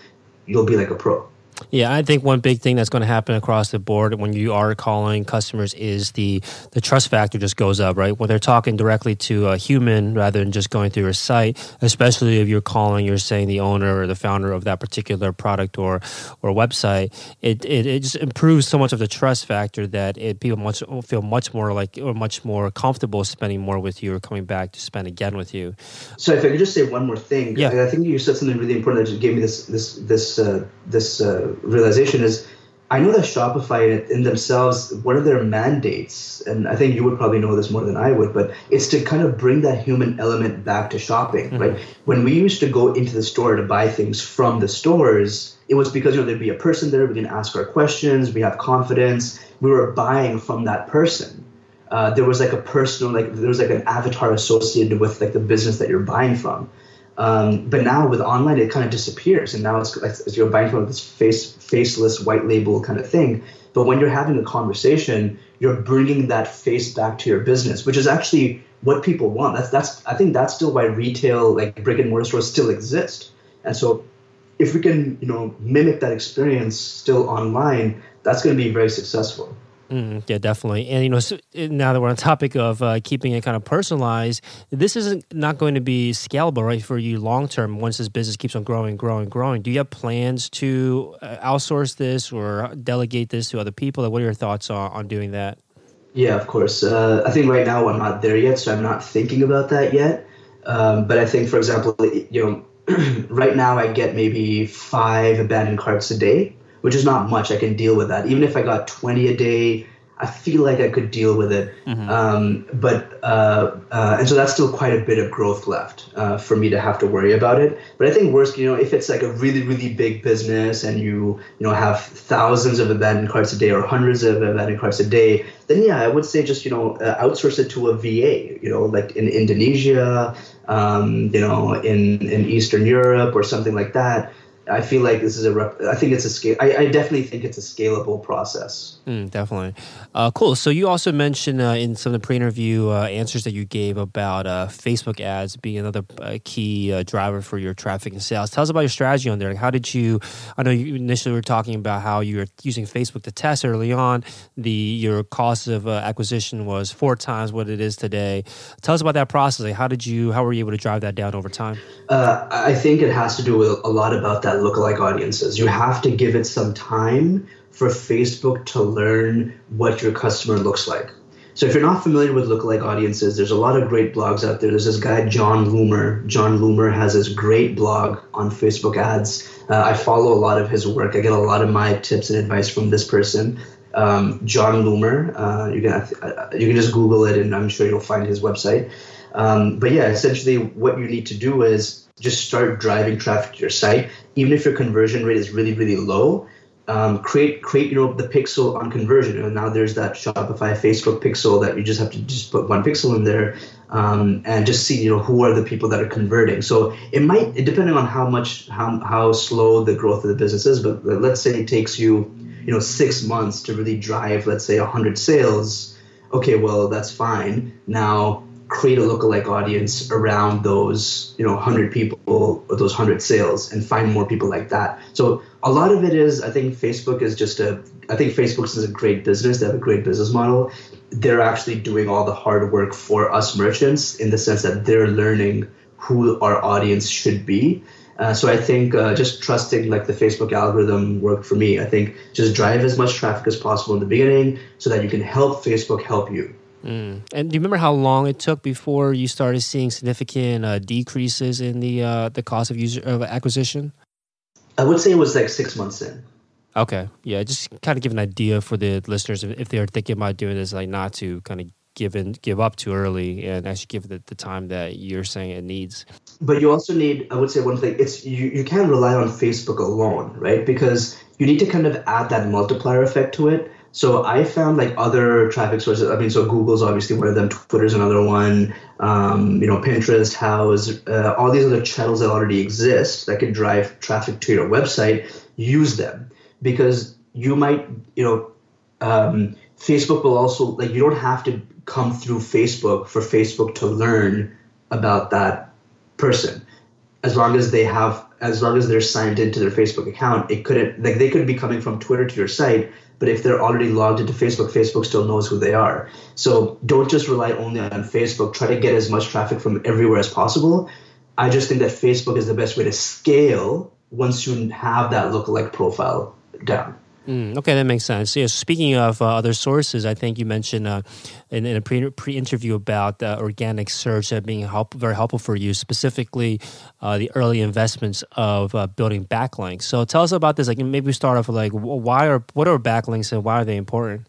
you'll be like a pro. Yeah, I think one big thing that's going to happen across the board when you are calling customers is the the trust factor just goes up, right? When they're talking directly to a human rather than just going through a site, especially if you're calling, you're saying the owner or the founder of that particular product or or website, it it, it just improves so much of the trust factor that it people much feel much more like or much more comfortable spending more with you or coming back to spend again with you. So if I could just say one more thing, yeah. I think you said something really important that just gave me this this this uh, this. Uh, realization is I know that Shopify in themselves, one of their mandates, and I think you would probably know this more than I would, but it's to kind of bring that human element back to shopping, mm-hmm. right? When we used to go into the store to buy things from the stores, it was because you know there'd be a person there, we can ask our questions, we have confidence, we were buying from that person. Uh, there was like a personal, like there was like an avatar associated with like the business that you're buying from. Um, but now with online, it kind of disappears, and now it's, it's you're buying from this face faceless white label kind of thing. But when you're having a conversation, you're bringing that face back to your business, which is actually what people want. That's that's I think that's still why retail, like brick and mortar stores, still exist. And so, if we can, you know, mimic that experience still online, that's going to be very successful. Mm, yeah, definitely. And you know, so now that we're on topic of uh, keeping it kind of personalized, this isn't not going to be scalable, right, for you long term. Once this business keeps on growing, growing, growing, do you have plans to uh, outsource this or delegate this to other people? What are your thoughts on, on doing that? Yeah, of course. Uh, I think right now I'm not there yet, so I'm not thinking about that yet. Um, but I think, for example, you know, right now I get maybe five abandoned carts a day which is not much. I can deal with that. Even if I got 20 a day, I feel like I could deal with it. Mm-hmm. Um, but uh, uh, and so that's still quite a bit of growth left uh, for me to have to worry about it. But I think worst, you know, if it's like a really really big business and you you know have thousands of abandoned carts a day or hundreds of abandoned carts a day, then yeah, I would say just you know uh, outsource it to a VA. You know, like in Indonesia, um, you know, in in Eastern Europe or something like that. I feel like this is a. Rep- I think it's a scale. I, I definitely think it's a scalable process. Mm, definitely, uh, cool. So you also mentioned uh, in some of the pre-interview uh, answers that you gave about uh, Facebook ads being another uh, key uh, driver for your traffic and sales. Tell us about your strategy on there. Like how did you? I know you initially were talking about how you were using Facebook to test early on. The your cost of acquisition was four times what it is today. Tell us about that process. Like how did you? How were you able to drive that down over time? I think it has to do with a lot about that lookalike audiences. You have to give it some time for Facebook to learn what your customer looks like. So if you're not familiar with lookalike audiences, there's a lot of great blogs out there. There's this guy Jon Loomer. Jon Loomer has this great blog on Facebook ads. Uh, I follow a lot of his work. I get a lot of my tips and advice from this person, um, Jon Loomer. Uh, you can uh, you can just Google it, and I'm sure you'll find his website. Um, but yeah, essentially, what you need to do is just start driving traffic to your site, even if your conversion rate is really, really low. Um, create create you know the pixel on conversion. And now there's that shopify facebook pixel that you just have to just put one pixel in there um, and just see you know who are the people that are converting. So it might depending on how much how, how slow the growth of the business is but let's say it takes you you know six months to really drive let's say 100 sales. Okay well that's fine. Now create a lookalike audience around those you know 100 people or those 100 sales and find more people like that so a lot of it is i think facebook is just a i think facebook is a great business they have a great business model they're actually doing all the hard work for us merchants in the sense that they're learning who our audience should be uh, so I think uh, just trusting like the Facebook algorithm worked for me. I think just drive as much traffic as possible in the beginning so that you can help Facebook help you. Mm. And do you remember how long it took before you started seeing significant uh, decreases in the uh, the cost of user of acquisition? I would say it was like six months in. Okay, yeah, just kind of give an idea for the listeners if they are thinking about doing this, like not to kind of give in, give up too early, and actually give it the, the time that you're saying it needs. But you also need, I would say, one thing. It's you, you can't rely on Facebook alone, right? Because you need to kind of add that multiplier effect to it so I found like other traffic sources. I mean, so Google's obviously one of them. Twitter's another one. Um, you know, Pinterest, Houzz, uh, all these other channels that already exist that can drive traffic to your website. Use them because you might, you know, um, Facebook will also like you don't have to come through Facebook for Facebook to learn about that person as long as they have as long as they're signed into their Facebook account, it couldn't like they could be coming from Twitter to your site, but if they're already logged into Facebook, Facebook still knows who they are. So don't just rely only on Facebook. Try to get as much traffic from everywhere as possible. I just think that Facebook is the best way to scale once you have that lookalike profile down. Mm, okay, that makes sense. Yeah. Speaking of uh, other sources, I think you mentioned uh, in, in, a pre pre interview about uh, organic search being help, very helpful for you, specifically uh, the early investments of uh, building backlinks. So tell us about this. Like maybe we start off with like why are what are backlinks and why are they important?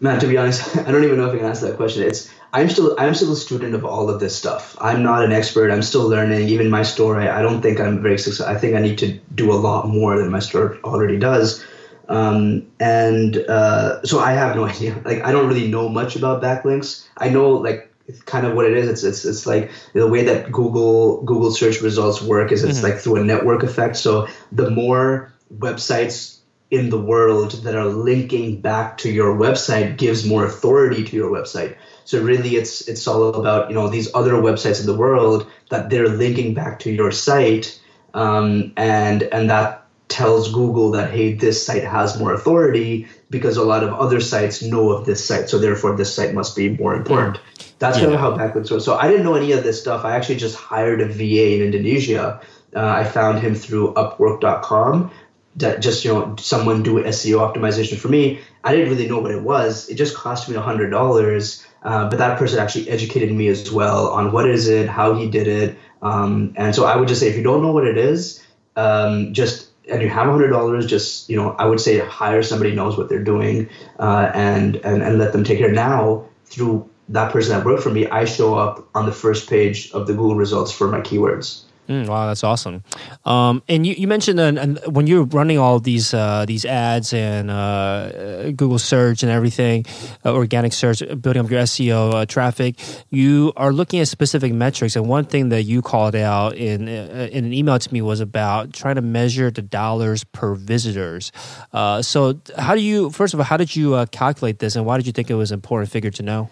Man, to be honest, I don't even know if I can answer that question. It's I'm still I'm still a student of all of this stuff. I'm not an expert. I'm still learning. Even my store, I, I don't think I'm very successful. I think I need to do a lot more than my store already does. Um, and uh, so I have no idea. Like I don't really know much about backlinks. I know like kind of what it is. It's it's it's like the way that Google Google search results work is it's mm-hmm. like through a network effect. So the more websites in the world that are linking back to your website gives more authority to your website. So really it's it's all about, you know, these other websites in the world that they're linking back to your site um, and and that tells Google that, hey, this site has more authority because a lot of other sites know of this site. So therefore, this site must be more important. That's yeah. kind of how backlinks work. So I didn't know any of this stuff. I actually just hired a VA in Indonesia. Uh, I found him through Upwork.com. That just you know someone do SEO optimization for me. I didn't really know what it was. It just cost me a hundred dollars. Uh, but that person actually educated me as well on what is it, how he did it, um, and so I would just say if you don't know what it is, um, just and you have hundred dollars, just you know, I would say hire somebody knows what they're doing, uh, and and and let them take care. Now through that person that worked for me, I show up on the first page of the Google results for my keywords. Mm, wow, that's awesome. Um, and you, you mentioned uh, and when you're running all these uh, these ads and uh, Google search and everything, uh, organic search, building up your SEO uh, traffic, you are looking at specific metrics. And one thing that you called out in uh, in an email to me was about trying to measure the dollars per visitors. so, how do you first of all, how did you calculate this, and why did you think it was an important figure to know?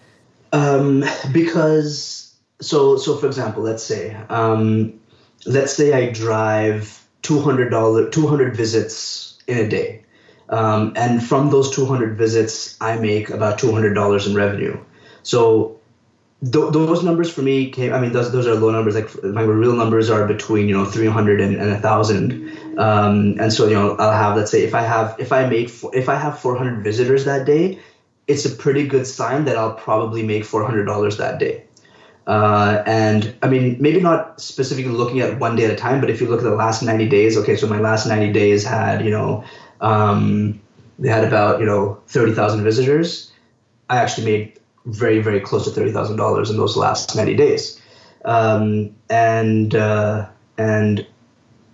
Um, because so so for example, let's say. Um, let's say I drive $200, 200 visits in a day. Um, and from those 200 visits, I make about $200 in revenue. So th- those numbers for me came, I mean, those, those are low numbers. Like my real numbers are between, you know, 300 and, and 1000. Um, and so, you know, I'll have, let's say if I have, if I make, if I have 400 visitors that day, it's a pretty good sign that I'll probably make $400 that day. Uh, and I mean, maybe not specifically looking at one day at a time, but if you look at the last 90 days, okay, so my last 90 days had, you know, um, they had about, you know, 30,000 visitors. I actually made very, very close to $30,000 in those last 90 days. Um, and, uh, and,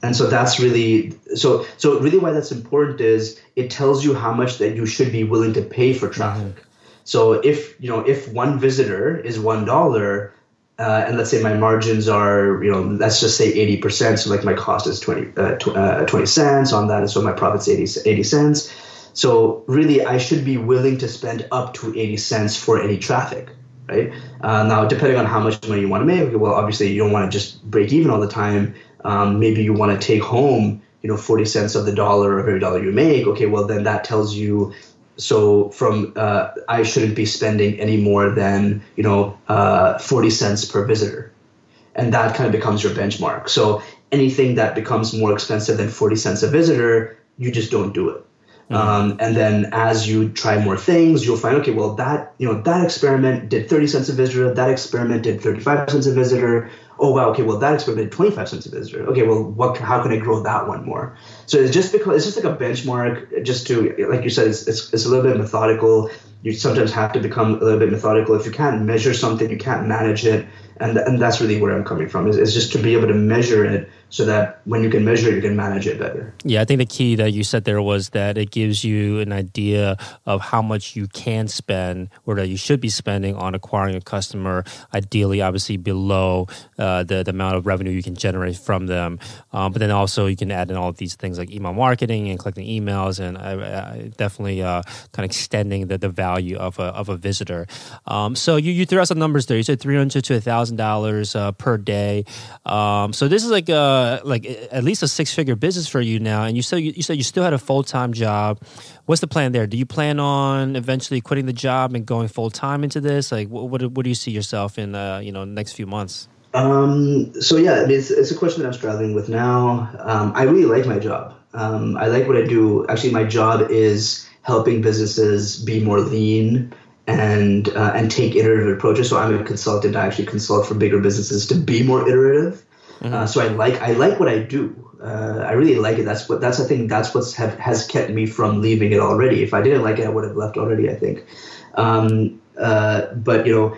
and so that's really so so really why that's important is it tells you how much that you should be willing to pay for traffic. Mm-hmm. So if you know if one visitor is one dollar, uh, and let's say my margins are, you know, let's just say 80%. So like my cost is 20, uh, tw- uh, 20 cents on that. And so my profit's 80, 80 cents. So really I should be willing to spend up to 80 cents for any traffic, right? Uh, now, depending on how much money you want to make, well, obviously you don't want to just break even all the time. Um, maybe you want to take home, you know, 40 cents of the dollar of every dollar you make. Okay, well, then that tells you so from uh, I shouldn't be spending any more than you know uh, 40 cents per visitor, and that kind of becomes your benchmark. So anything that becomes more expensive than 40 cents a visitor, you just don't do it. Mm-hmm. Um, and then as you try more things, you'll find okay, well that you know that experiment did 30 cents a visitor, that experiment did 35 cents a visitor oh wow, okay, well that experiment 25 cents a visitor. Okay, well what how can I grow that one more? So it's just because it's just like a benchmark, just to like you said, it's it's, it's a little bit methodical. You sometimes have to become a little bit methodical. If you can't measure something, you can't manage it, and and that's really where I'm coming from. Is, is just to be able to measure it so that when you can measure it, you can manage it better. Yeah, I think the key that you said there was that it gives you an idea of how much you can spend or that you should be spending on acquiring a customer. Ideally, obviously below uh, the, the amount of revenue you can generate from them. Um, but then also you can add in all of these things like email marketing and collecting emails and uh, uh, definitely uh, kind of extending the, the value value of a, of a visitor. Um, so you, you threw out some numbers there. You said three hundred to thousand uh, dollars per day. Um, so this is like a, like at least a six figure business for you now. And you said you, you said you still had a full time job. What's the plan there? Do you plan on eventually quitting the job and going full time into this? Like, what, what, what do you see yourself in uh, you know next few months? Um, so yeah, it's, it's, a question that I'm struggling with now. Um, I really like my job. Um, I like what I do. Actually, my job is helping businesses be more lean and uh, and take iterative approaches. So I'm a consultant. I actually consult for bigger businesses to be more iterative. Mm-hmm. Uh, so I like I like what I do. Uh, I really like it. That's what that's I think that's what's have, has kept me from leaving it already. If I didn't like it, I would have left already. I think. Um, uh, but you know,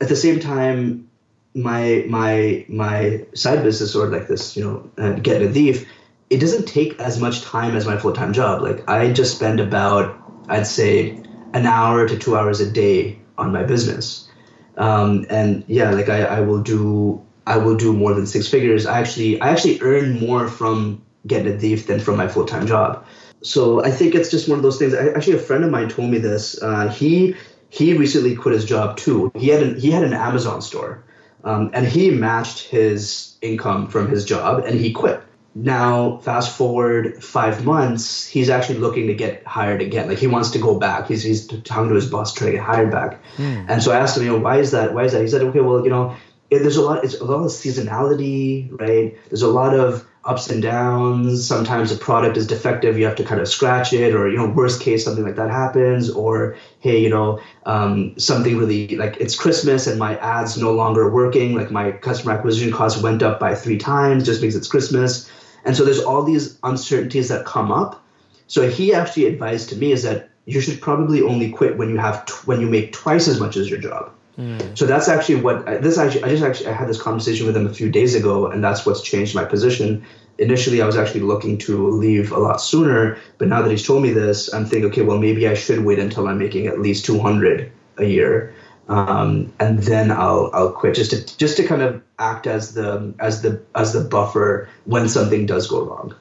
at the same time, my my my side business or like this, you know, uh, GetNadeef, it doesn't take as much time as my full time job. Like I just spend about I'd say an hour to two hours a day on my business, um, and yeah, like I, I will do I will do more than six figures. I actually I actually earn more from GetNadeef than from my full time job. So I think it's just one of those things. I, actually, a friend of mine told me this. Uh, he he recently quit his job too. He had an, he had an Amazon store, um, and he matched his income from his job and he quit. Now, fast forward five months, he's actually looking to get hired again. Like he wants to go back. He's, he's talking to his boss trying to get hired back. Mm. And so I asked him, you know, why is that? Why is that? He said, okay, well, you know, there's a lot. It's a lot of seasonality, right? There's a lot of ups and downs. Sometimes a product is defective, you have to kind of scratch it, or you know, worst case, something like that happens, or hey, you know, um, something really like it's Christmas and my ads no longer working, like my customer acquisition cost went up by three times just because it's Christmas, and so there's all these uncertainties that come up. So he actually advised to me is that you should probably only quit when you have t- when you make twice as much as your job. Hmm. So that's actually what uh, this actually I just actually I had this conversation with him a few days ago, and that's what's changed my position. Initially, I was actually looking to leave a lot sooner, but now that he's told me this, I'm thinking, okay, well maybe I should wait until I'm making at least 200 a year, um, and then I'll I'll quit just to just to kind of act as the as the as the buffer when something does go wrong.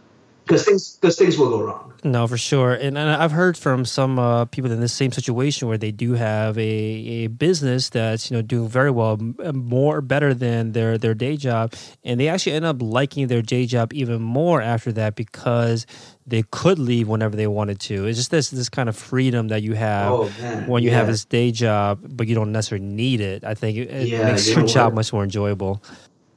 Because things because things will go wrong. No, for sure, and, and I've heard from some uh, people in the same situation where they do have a, a business that's you know doing very well, more better than their their day job, and they actually end up liking their day job even more after that because they could leave whenever they wanted to. It's just this this kind of freedom that you have oh, when you yeah. have this day job, but you don't necessarily need it. I think it, it yeah, makes you your job what? much more enjoyable.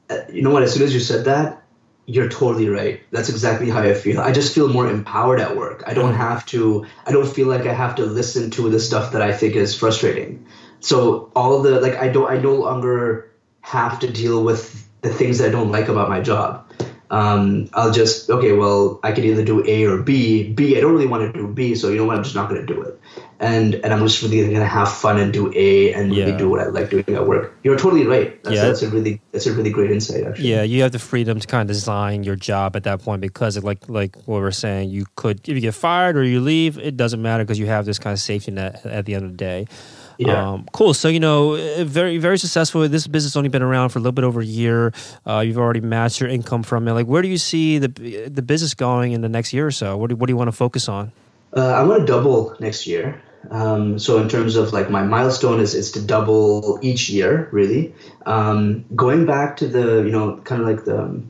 Uh, you know what? As soon as you said that, you're totally right. That's exactly how I feel. I just feel more empowered at work. I don't have to, I don't feel like I have to listen to the stuff that I think is frustrating. So all the, like, I don't, I no longer have to deal with the things that I don't like about my job um, I'll just okay. Well, I could either do A or B. B, I don't really want to do B, so you know what? I'm just not going to do it. And and I'm just really going to have fun and do A and really yeah. do what I like doing at work. You're totally right. That's, yeah. that's a really that's a really great insight. Actually. Yeah, you have the freedom to kind of design your job at that point because, like like what we're saying, you could if you get fired or you leave, it doesn't matter because you have this kind of safety net at the end of the day. Yeah. Um, cool. So you know, eh, very very successful. This business only been around for a little bit over a year. Uh, you've already matched your income from it. Like, where do you see the the business going in the next year or so? What do, what do you want to focus on? Uh, I want to double next year. Um, so in terms of like my milestone is is to double each year, really. Um, going back to the you know kind of like the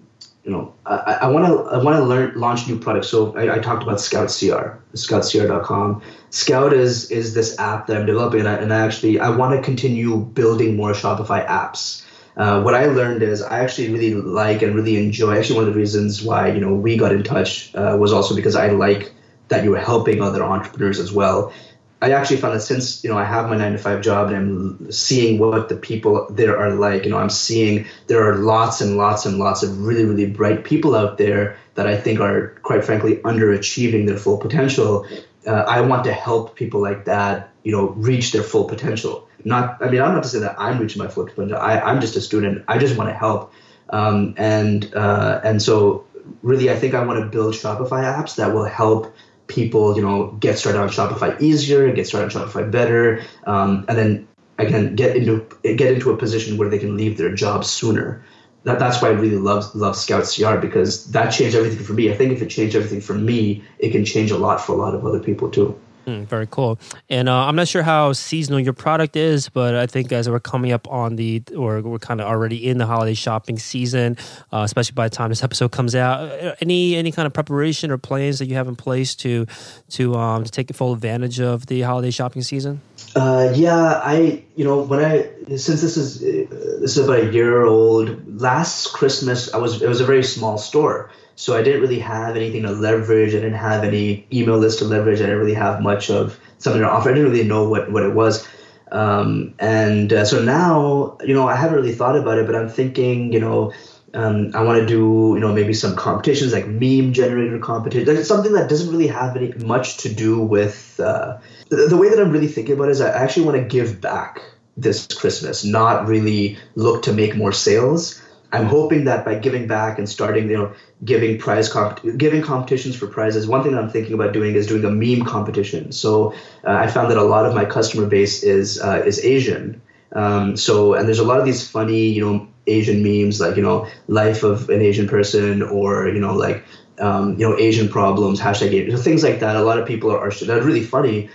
you know, I want to I want to learn launch new products. So I, I talked about Scout CR, scoutcr.com. Scout is is this app that I'm developing, and I, and I actually I want to continue building more Shopify apps. Uh, what I learned is I actually really like and really enjoy. Actually, one of the reasons why you know we got in touch uh, was also because I like that you were helping other entrepreneurs as well. I actually found that since you know I have my nine to five job and I'm seeing what the people there are like, you know, I'm seeing there are lots and lots and lots of really really bright people out there that I think are quite frankly underachieving their full potential. Uh, I want to help people like that, you know, reach their full potential. Not, I mean, I'm not to say that I'm reaching my full potential. I, I'm just a student. I just want to help, um, and uh, and so really, I think I want to build Shopify apps that will help people, you know, get started on Shopify easier, get started on Shopify better, um, and then again get into get into a position where they can leave their job sooner. That, that's why I really love love Scout CR because that changed everything for me. I think if it changed everything for me, it can change a lot for a lot of other people too. Mm, very cool. And uh, I'm not sure how seasonal your product is, but I think as we're coming up on the, or we're kind of already in the holiday shopping season, uh, especially by the time this episode comes out, uh, any any kind of preparation or plans that you have in place to to um, to take full advantage of the holiday shopping season? Uh, yeah, I you know when I since this is uh, this is about a year old. Last Christmas, I was it was a very small store. So I didn't really have anything to leverage. I didn't have any email list to leverage. I didn't really have much of something to offer. I didn't really know what, what it was. Um, and uh, so now, you know, I haven't really thought about it, but I'm thinking, you know, um, I want to do, you know, maybe some competitions like meme generator competition, like something that doesn't really have any much to do with uh, the, the way that I'm really thinking about it is I actually want to give back this Christmas, not really look to make more sales. I'm hoping that by giving back and starting, you know, giving prize comp- giving competitions for prizes. One thing that I'm thinking about doing is doing a meme competition. So uh, I found that a lot of my customer base is uh, is Asian. Um, so and there's a lot of these funny, you know, Asian memes like you know life of an Asian person or you know like um, you know Asian problems hashtag Asian, things like that. A lot of people are, are are really funny.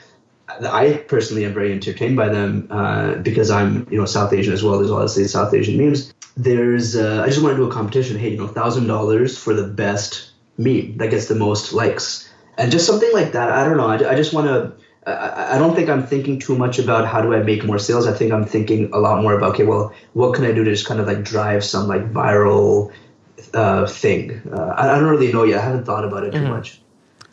I personally am very entertained by them uh, because I'm you know South Asian as well. There's obviously South Asian memes there's uh, I just want to do a competition. Hey, you know, thousand dollars for the best meme that gets the most likes, and just something like that. I don't know. I, I just want to. I, I don't think I'm thinking too much about how do I make more sales. I think I'm thinking a lot more about okay, well, what can I do to just kind of like drive some like viral uh, thing. Uh, I, I, don't really know yet. I haven't thought about it too mm-hmm. much.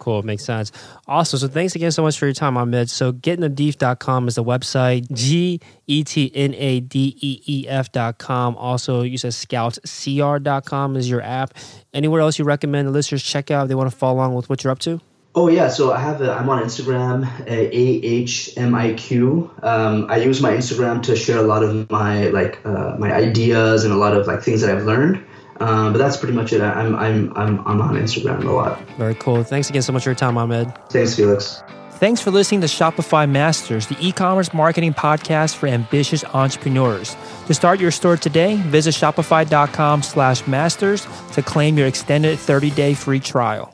Cool. Makes sense. Awesome. So thanks again so much for your time, Ahmed. So getnadeef.com is the website. G E T N A D E E F.com. Also, you said scoutscr.com is your app. Anywhere else you recommend the listeners check out if they want to follow along with what you're up to? Oh yeah, so I have a, I'm on Instagram, ahmiq. Um, I use my Instagram to share a lot of my like uh, my ideas and a lot of like things that I've learned. Um, but that's pretty much it. I'm, I'm, I'm, I'm on Instagram a lot. Very cool. Thanks again so much for your time, Ahmed. Thanks, Felix. Thanks for listening to Shopify Masters, the e-commerce marketing podcast for ambitious entrepreneurs. To start your store today, visit shopify.com slash masters to claim your extended 30-day free trial.